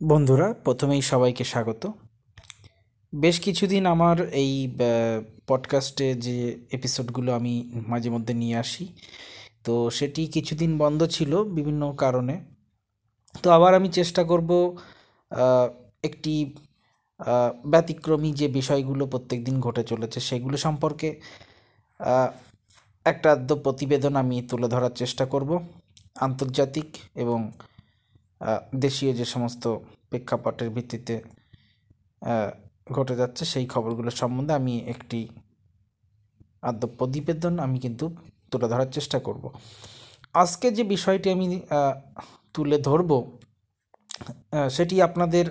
বন্ধুরা, প্রথমেই সবাইকে স্বাগত। বেশ কিছুদিন আমার এই পডকাস্টে যে এপিসোডগুলো আমি মাঝে মধ্যে নিয়ে আসি, তো সেটি কিছুদিন বন্ধ ছিল বিভিন্ন কারণে। তো আবার আমি চেষ্টা করব একটি ব্যতিক্রমী যে বিষয়গুলো প্রত্যেক দিন ঘটে চলেছে সেগুলো সম্পর্কে একটা আদ্য প্রতিবেদন আমি তুলে ধরার চেষ্টা করব। আন্তর্জাতিক এবং দেশীয় যে সমস্ত প্রেক্ষাপটের ভিত্তিতে ঘটে যাচ্ছে, সেই খবরগুলো সম্বন্ধে আমি একটি আদ্য প্রতিবেদন আমি কিন্তু তুলে ধরার চেষ্টা করব। আজকে যে বিষয়টি আমি তুলে ধরব সেটি আপনাদের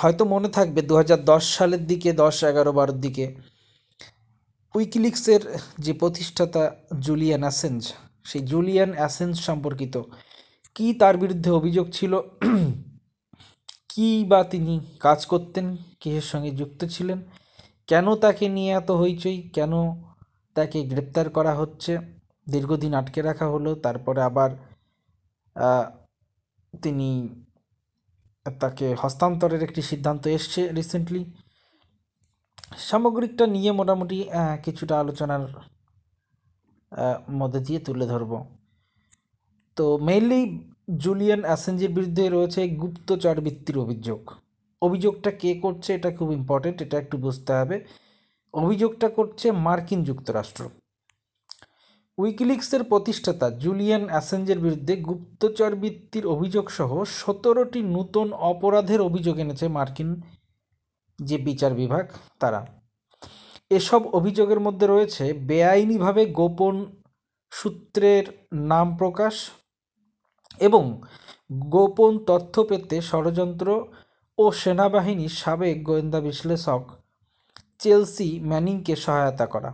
হয়তো মনে থাকবে দু হাজার দশ সালের দিকে, দশ এগারো বারোর দিকে, উইকিলিক্সের যে প্রতিষ্ঠাতা জুলিয়ান অ্যাসেঞ্জ, সেই জুলিয়ান অ্যাসেঞ্জ সম্পর্কিত কি তার বিরুদ্ধে অভিযোগ ছিল? কি বা তিনি কাজ করতেন? কিসের সঙ্গে যুক্ত ছিলেন? কেন তাকে নিয়ে এত হইচই? কেন তাকে গ্রেপ্তার করা হচ্ছে? দীর্ঘদিন আটকে রাখা হলো, তারপরে আবার তিনি তাকে হস্তান্তরের একটি সিদ্ধান্ত এসছে রিসেন্টলি সামগ্রিকটা নিয়ে মোটামুটি কিছুটা আলোচনার মধ্যে দিয়ে তুলে ধরবো। তো মেইনলি জুলিয়ান অ্যাসেঞ্জের বিরুদ্ধে রয়েছে গুপ্তচর বৃত্তির অভিযোগ। অভিযোগটা কে করছে এটা খুব ইম্পর্টেন্ট এটা একটু বুঝতে হবে। অভিযোগটা করছে মার্কিন যুক্তরাষ্ট্র। উইকিলিক্সের প্রতিষ্ঠাতা জুলিয়ান অ্যাসেঞ্জের বিরুদ্ধে গুপ্তচর বৃত্তির অভিযোগ সহ সতেরোটি নূতন অপরাধের অভিযোগ এনেছে মার্কিন যে বিচার বিভাগ, তারা। এসব অভিযোগের মধ্যে রয়েছে, বেআইনিভাবে গোপন সূত্রের নাম প্রকাশ এবং গোপন তথ্য পেতে ষড়যন্ত্র ও সেনাবাহিনীর সাবেক গোয়েন্দা বিশ্লেষক চেলসি ম্যানিংকে সহায়তা করা।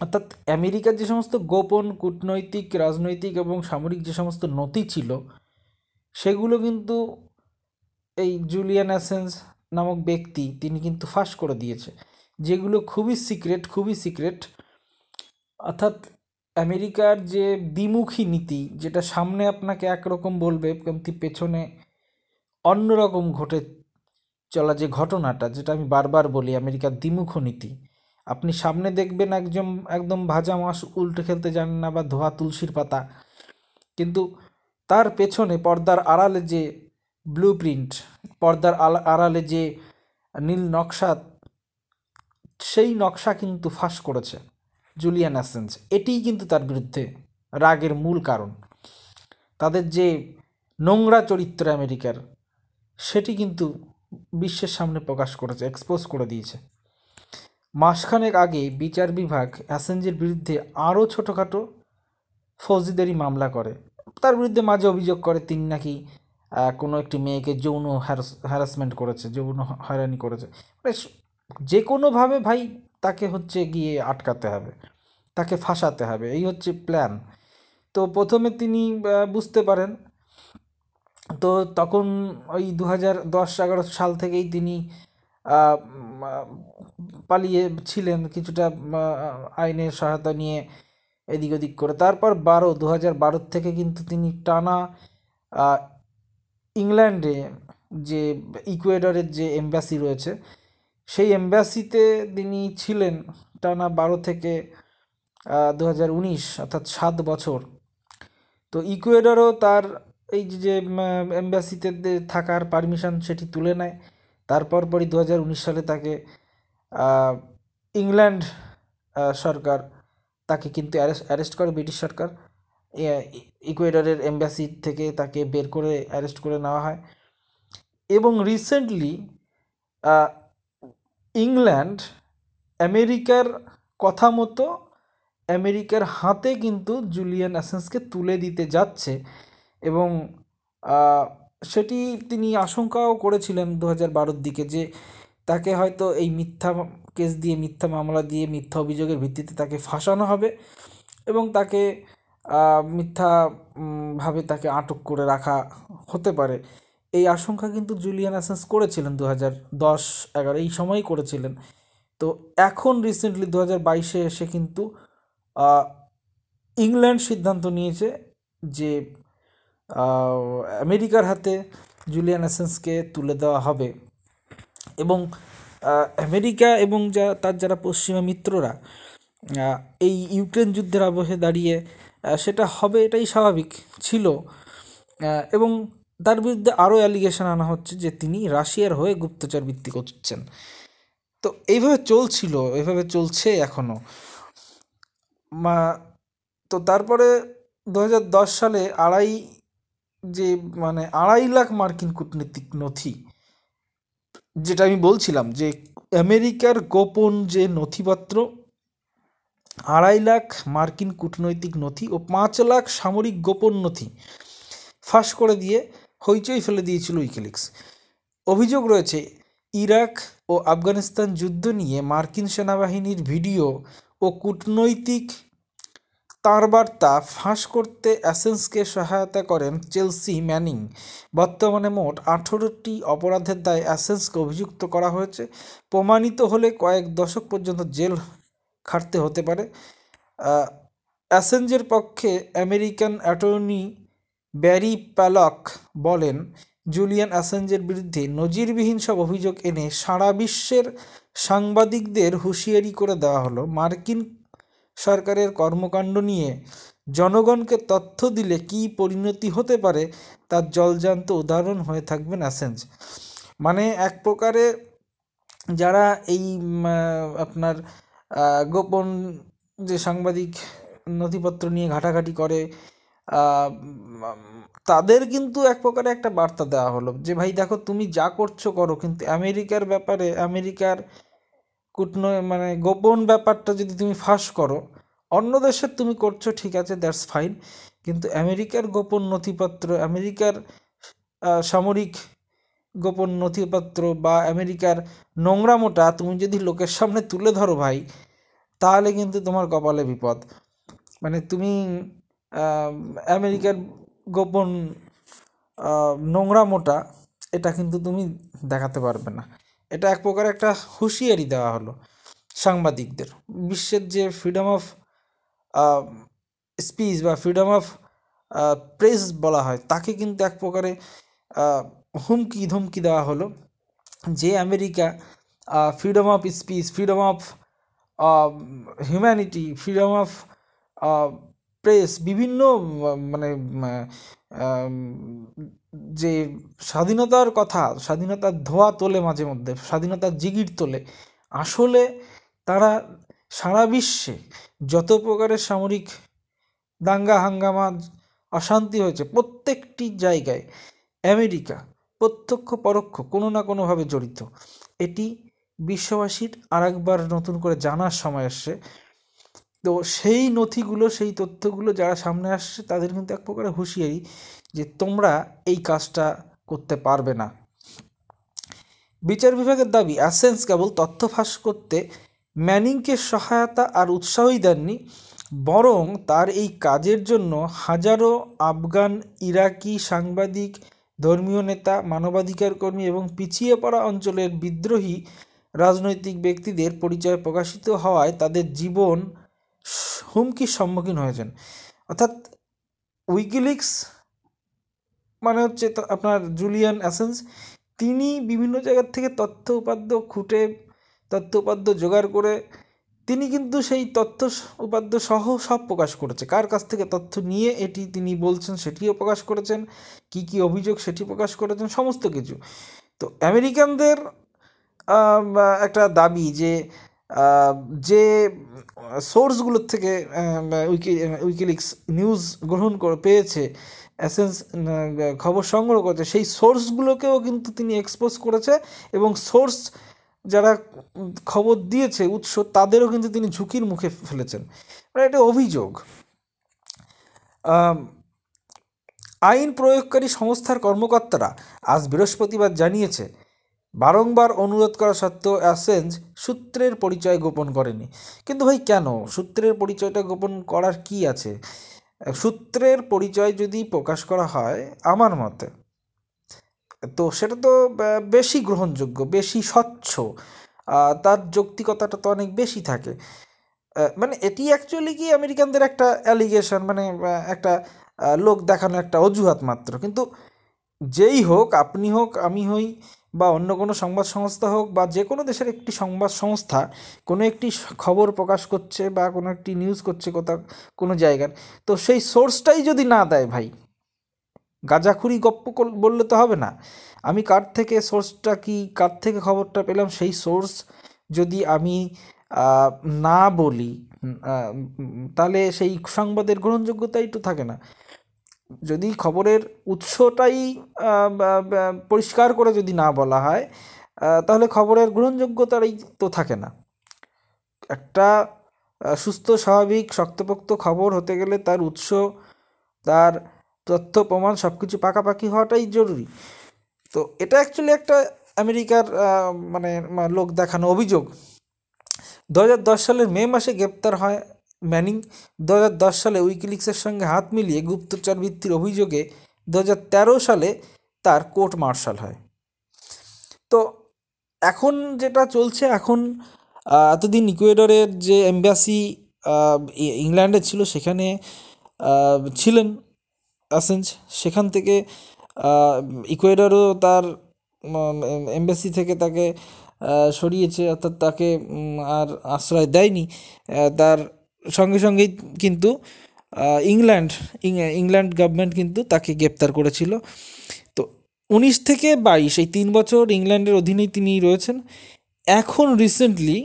অর্থাৎ আমেরিকার যে সমস্ত গোপন কূটনৈতিক, রাজনৈতিক এবং সামরিক যে সমস্ত নথি ছিল, সেগুলো কিন্তু এই জুলিয়ান অ্যাসেন্স নামক ব্যক্তি তিনি কিন্তু ফাঁস করে দিয়েছে। যেগুলো খুবই সিক্রেট খুবই সিক্রেট। অর্থাৎ আমেরিকার যে দ্বিমুখী নীতি, যেটা সামনে আপনাকে একরকম বলবে, কিন্তু পেছনে অন্যরকম ঘটে চলা যে ঘটনাটা, যেটা আমি বারবার বলি, আমেরিকার দ্বিমুখ নীতি। আপনি সামনে দেখবেন একজন, একদম ভাজা মাছ উল্টে খেলতে জানেন না বা ধোয়া তুলসীর পাতা। কিন্তু তার পেছনে পর্দার আড়ালে যে ব্লু প্রিন্ট পর্দার আড়ালে যে নীল নকশা, সেই নকশা কিন্তু ফাঁস করেছে। জুলিয়ান অ্যাসেন্স এটিই কিন্তু তার বিরুদ্ধে রাগের মূল কারণ। তাদের যে নোংরা চরিত্র আমেরিকার, সেটি কিন্তু বিশ্বের সামনে প্রকাশ করেছে এক্সপোজ করে দিয়েছে। মাসখানেক আগে বিচার বিভাগ অ্যাসেঞ্জের বিরুদ্ধে আরও ছোটোখাটো ফৌজদারি মামলা করে। তার বিরুদ্ধে মাঝে অভিযোগ করে, তিনি নাকি কোনো একটি মেয়েকে যৌন হ্যারাসমেন্ট করেছে, যৌন হয়রানি করেছে। মানে যে কোনোভাবে ভাই তাকে হচ্ছে গিয়ে আটকাতে হবে, তাকে ফাঁসাতে হবে, এই হচ্ছে প্ল্যান তো প্রথমে তিনি বুঝতে পারেন, তো তখন ওই দু হাজার দশ এগারো সাল থেকেই তিনি পালিয়ে ছিলেন কিছুটা আইনের সহায়তা নিয়ে এদিক ওদিক করে। তারপর বারো দু হাজার বারো থেকে কিন্তু তিনি টানা ইংল্যান্ডে যে ইকুয়েডরের যে এম্বাসি রয়েছে সেই এম্বাসিতে তিনি ছিলেন টানা বারো থেকে দু হাজার উনিশ, অর্থাৎ সাত বছর। তো ইকুয়েডরও তার এই যে এম্বাসিতে থাকার পারমিশন সেটি তুলে নেয়। তারপর পরই দু হাজার উনিশ সালে তাকে ইংল্যান্ড সরকার তাকে কিন্তু অ্যারেস্ট করে ব্রিটিশ সরকার। ইকুয়েডরের এম্বাসি থেকে তাকে বের করে অ্যারেস্ট করে নেওয়া হয়। এবং রিসেন্টলি ইংল্যান্ড আমেরিকার কথা মতো আমেরিকার হাতে কিন্তু জুলিয়ান অ্যাসেন্সকে তুলে দিতে যাচ্ছে এবং সেটি তিনি আশঙ্কাও করেছিলেন দু হাজার বারোর দিকে যে তাকে হয়তো এই মিথ্যা কেস দিয়ে মিথ্যা মামলা দিয়ে মিথ্যা অভিযোগের ভিত্তিতে তাকে ফাঁসানো হবে এবং তাকে আহ, মিথ্যা ভাবে তাকে আটক করে রাখা হতে পারে। এই আশঙ্কা কিন্তু জুলিয়ান অ্যাসেন্স করেছিলেন দু হাজার দশ, এগারো, এই সময়ই করেছিলেন। তো এখন রিসেন্টলি দু হাজার বাইশে এসে কিন্তু ইংল্যান্ড সিদ্ধান্ত নিয়েছে যে আমেরিকার হাতে জুলিয়ান অ্যাসেন্সকে তুলে দেওয়া হবে। এবং আমেরিকা এবং যা, তার যারা পশ্চিমা মিত্ররা এই ইউক্রেন যুদ্ধের আবহে দাঁড়িয়ে সেটা হবে এটাই স্বাভাবিক ছিল। এবং তার বিরুদ্ধে আরও অ্যালিগেশন আনা হচ্ছে যে তিনি রাশিয়ার হয়ে গুপ্তচর বৃত্তি করছেন। তো এইভাবে চলছিল, এইভাবে চলছে এখনও মা, তো তারপরে দু হাজার দশ সালে আড়াই যে মানে আড়াই লাখ মার্কিন কূটনীতিক নথি, যেটা আমি বলছিলাম যে আমেরিকার গোপন যে নথিপত্র, আড়াই লাখ মার্কিন কূটনৈতিক নথি ও পাঁচ লাখ সামরিক গোপন নথি ফাঁস করে দিয়ে হইচই ফেলে দিয়েছিল উইকিলিক্স। অভিযোগ রয়েছে, ইরাক ও আফগানিস্তান যুদ্ধ নিয়ে মার্কিন সেনাবাহিনীর ভিডিও ও কূটনৈতিক তাঁর বার্তা ফাঁস করতে অ্যাসেন্সকে সহায়তা করেন চেলসি ম্যানিং। বর্তমানে মোট আঠেরোটি অপরাধের দায়ে অ্যাসেন্সকে অভিযুক্ত করা হয়েছে। প্রমাণিত হলে কয়েক দশক পর্যন্ত জেল খাটতে হতে পারে। অ্যাসেঞ্জের পক্ষে আমেরিকান অ্যাটর্নি ব্যারি প্যালক বলেন, জুলিয়ান অ্যাসেঞ্জের বিরুদ্ধে নজিরবিহীন সব অভিযোগ এনে সারা বিশ্বের সাংবাদিকদের হুঁশিয়ারি করে দেওয়া হলো। মার্কিন সরকারের কর্মকাণ্ড নিয়ে জনগণকে তথ্য দিলে কি পরিণতি হতে পারে তার জলজান্ত উদাহরণ হয়ে থাকবেন অ্যাসেঞ্জ। মানে এক প্রকারে যারা এই আপনার গোপন যে সাংবাদিক নথিপত্র নিয়ে ঘাটাঘাটি করে তাদের কিন্তু এক প্রকারে একটা বার্তা দেওয়া হলো যে, ভাই, দেখো, তুমি যা করছ করো, কিন্তু আমেরিকার ব্যাপারে, আমেরিকার কূটনৈ মানে গোপন ব্যাপারটা যদি তুমি ফাঁস করো, অন্য দেশের তুমি করছ, ঠিক আছে, দ্যাটস ফাইন, কিন্তু আমেরিকার গোপন নথিপত্র, আমেরিকার সামরিক গোপন নথিপত্র বা আমেরিকার নোংরামোটা তুমি যদি লোকের সামনে তুলে ধরো, ভাই, তাহলে কিন্তু তোমার কপালে বিপদ। মানে তুমি আমেরিকার গোপন নোংরামোটা এটা কিন্তু তুমি দেখাতে পারবে না। এটা এক প্রকার একটা হুঁশিয়ারি দেওয়া হলো সাংবাদিকদের। বিশ্বের যে ফ্রিডম অফ স্পিচ বা ফ্রিডম অফ প্রেস বলা হয়, তাকে কিন্তু এক প্রকারে হুমকি ধমকি দেওয়া হলো যে America freedom of speech freedom of humanity freedom of press বিভিন্ন মানে যে স্বাধীনতার কথা, স্বাধীনতার ধোয়া তোলে মাঝে মধ্যে, স্বাধীনতার জিগির তোলে, আসলে তারা সারা বিশ্বে যত প্রকারের সামরিক দাঙ্গা, হাঙ্গামা, অশান্তি হয়েছে, প্রত্যেকটি জায়গায় আমেরিকা প্রত্যক্ষ, পরোক্ষ, কোনো না কোনোভাবে জড়িত। এটি বিশ্ববাসীর আরেকবার নতুন করে জানার সময় আসছে। তো সেই নথিগুলো, সেই তথ্যগুলো যারা সামনে আসছে, তাদের কিন্তু এক প্রকার হুঁশিয়ারি যে তোমরা এই কাজটা করতে পারবে না। বিচার বিভাগের দাবি, অ্যাসেন্স কেবল তথ্য ফাঁস করতে ম্যানিংকে সহায়তা আর উৎসাহই দেননি, বরং তার এই কাজের জন্য হাজারো আফগান, ইরাকি সাংবাদিক, ধর্মীয় নেতা, মানবাধিকার কর্মী এবং পিছিয়ে পড়া অঞ্চলের বিদ্রোহী রাজনৈতিক ব্যক্তিদের পরিচয় প্রকাশিত হওয়ায় তাদের জীবন হুমকির সম্মুখীন হয়েছেন। অর্থাৎ উইকিলিক্স মানে হচ্ছে আপনার জুলিয়ান অ্যাসেন্স, তিনি বিভিন্ন জায়গার থেকে তথ্য উপাদ্য খুঁটে তথ্য উপাদ্য জোগাড় করে তিনি কিন্তু সেই তথ্য উপাদ্য সহ সব প্রকাশ করেছে। কার কাছ থেকে তথ্য নিয়ে এটি তিনি বলছেন সেটিও প্রকাশ করেছেন, কি কি অভিযোগ সেটি প্রকাশ করেছেন, সমস্ত কিছু। তো আমেরিকানদের একটা দাবি যে যে সোর্সগুলোর থেকে উইকি, উইকিলিক্স নিউজ গ্রহণ করে, পেয়েছে, অ্যাসেন্স খবর সংগ্রহ করেছে, সেই সোর্সগুলোকেও কিন্তু তিনি এক্সপোজ করেছে এবং সোর্স যারা খবর দিয়েছে, উৎস, তাদেরও কিন্তু তিনি ঝুঁকির মুখে ফেলেছেন। মানে এটা অভিযোগ। আইন প্রয়োগকারী সংস্থার কর্মকর্তারা আজ বৃহস্পতিবার জানিয়েছে বারংবার অনুরোধ করা সত্ত্বেও অ্যাসেঞ্জ সূত্রের পরিচয় গোপন করেনি। কিন্তু ভাই, কেন? সূত্রের পরিচয়টা গোপন করার কি আছে? সূত্রের পরিচয় যদি প্রকাশ করা হয় আমার মতে, তো সেটা তো বেশি গ্রহণযোগ্য, বেশি স্বচ্ছ তার যৌক্তিকতাটা তো অনেক বেশি থাকে। মানে এটি অ্যাকচুয়ালি কি আমেরিকানদের একটা অ্যালিগেশন মানে একটা লোক দেখানো একটা অজুহাত মাত্র। কিন্তু যেই হোক, আপনি হোক, আমি হই বা অন্য কোনো সংবাদ সংস্থা হোক বা যে কোনো দেশের একটি সংবাদ সংস্থা, কোনো একটি খবর প্রকাশ করছে বা কোনো একটি নিউজ করছে কোথাও কোনো জায়গার, তো সেই সোর্সটাই যদি না দেয় ভাই, গাঁজাখুরি গপ্প বললে তো হবে না। আমি কার থেকে সোর্সটা কি, কার থেকে খবরটা পেলাম, সেই সোর্স যদি আমি না বলি তাহলে সেই সংবাদের গ্রহণযোগ্যতাই তো থাকে না। যদি খবরের উৎসটাই পরিষ্কার করে যদি না বলা হয় তাহলে খবরের গ্রহণযোগ্যতারই তো থাকে না। একটা সুস্থ, স্বাভাবিক, শক্তপোক্ত খবর হতে গেলে তার উৎস, তার তথ্য, প্রমাণ সব কিছু পাকাপাকি হওয়াটাই জরুরি। তো এটা অ্যাকচুয়ালি একটা আমেরিকার মানে লোক দেখানো অভিযোগ। দু হাজার দশ সালের মে মাসে গ্রেপ্তার হয় ম্যানিং দু হাজার দশ সালে উইকিলিক্সের সঙ্গে হাত মিলিয়ে গুপ্তচর বৃত্তির অভিযোগে দু হাজার তেরো সালে তার কোর্ট মার্শাল হয়। তো এখন যেটা চলছে, এখন এতদিন ইকুয়েডরের যে এম্বাসি ইংল্যান্ডে ছিল, সেখানে ছিলেন অ্যাসেঞ্জ সেখান থেকে ইকুয়েডরও তার এম্বাসি থেকে তাকে সরিয়েছে, অর্থাৎ তাকে আর আশ্রয় দেয়নি। তার সঙ্গে সঙ্গেই কিন্তু ইংল্যান্ড ইংল্যান্ড গভর্নমেন্ট কিন্তু তাকে গ্রেপ্তার করেছিল। তো উনিশ থেকে বাইশ, এই তিন বছর ইংল্যান্ডের অধীনেই তিনি রয়েছেন। এখন রিসেন্টলি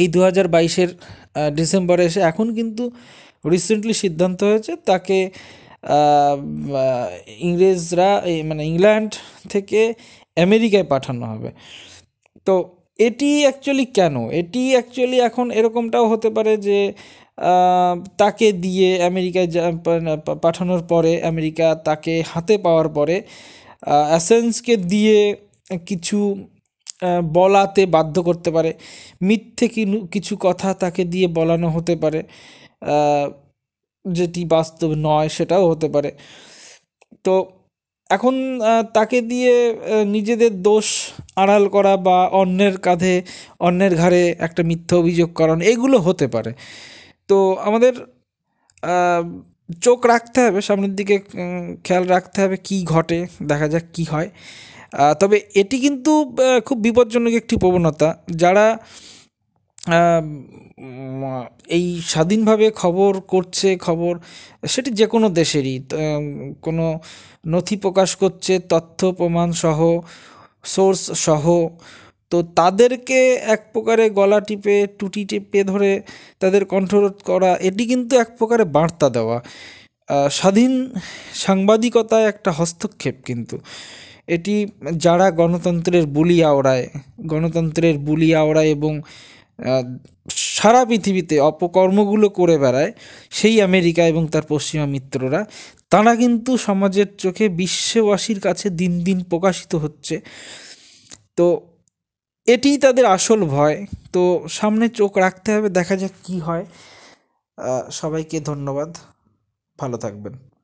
এই দু হাজার বাইশের ডিসেম্বরে এসে এখন কিন্তু রিসেন্টলি সিদ্ধান্ত হয়েছে তাকে ইংরেজরা মানে ইংল্যান্ড থেকে আমেরিকায় পাঠানো হবে। তো এটি অ্যাকচুয়ালি কেন? এটি অ্যাকচুয়ালি এখন এরকমটাও হতে পারে যে তাকে দিয়ে আমেরিকায় পা- পাঠানোর পরে আমেরিকা তাকে হাতে পাওয়ার পরে অ্যাসেন্সকে দিয়ে কিছু বলাতে বাধ্য করতে পারে। মিথ্যে কিছু কথা তাকে দিয়ে বলানো হতে পারে যেটি বাস্তব নয় সেটাও হতে পারে। তো এখন তাকে দিয়ে নিজেদের দোষ আড়াল করা বা অন্যের কাঁধে, অন্যের ঘাড়ে একটা মিথ্যা অভিযোগ করানো, এগুলো হতে পারে। তো আমাদের চোখ রাখতে হবে, সামনের দিকে খেয়াল রাখতে হবে কি ঘটে, দেখা যাক কি হয়। তবে এটি কিন্তু খুব বিপজ্জনক একটি প্রবণতা। যারা এই স্বাধীনভাবে খবর করছে, খবর, সেটি যে কোনো দেশেরই কোনো নথি প্রকাশ করছে, তথ্য প্রমাণ সহ সোর্স সহ, তো তাদেরকে এক প্রকারে গলা টিপে, টুটি টিপে ধরে তাদের কণ্ঠরোধ করা, এটি কিন্তু এক প্রকারে বার্তা দেওয়া। স্বাধীন সাংবাদিকতায় একটা হস্তক্ষেপ কিন্তু। এটি যারা গণতন্ত্রের বুলি আওড়ায়, গণতন্ত্রের বুলি আওড়ায় এবং সারা পৃথিবীতে অপকর্মগুলো করে বেড়ায়, সেই আমেরিকা এবং তার পশ্চিমা মিত্ররা, তারা কিন্তু সমাজের চোখে বিশ্ববাসীর কাছে দিন দিন প্রকাশিত হচ্ছে। তো এটিই তাদের আসল ভয়। তো সামনে চোখ রাখতে হবে, দেখা যাক কী হয়। সবাইকে ধন্যবাদ। ভালো থাকবেন।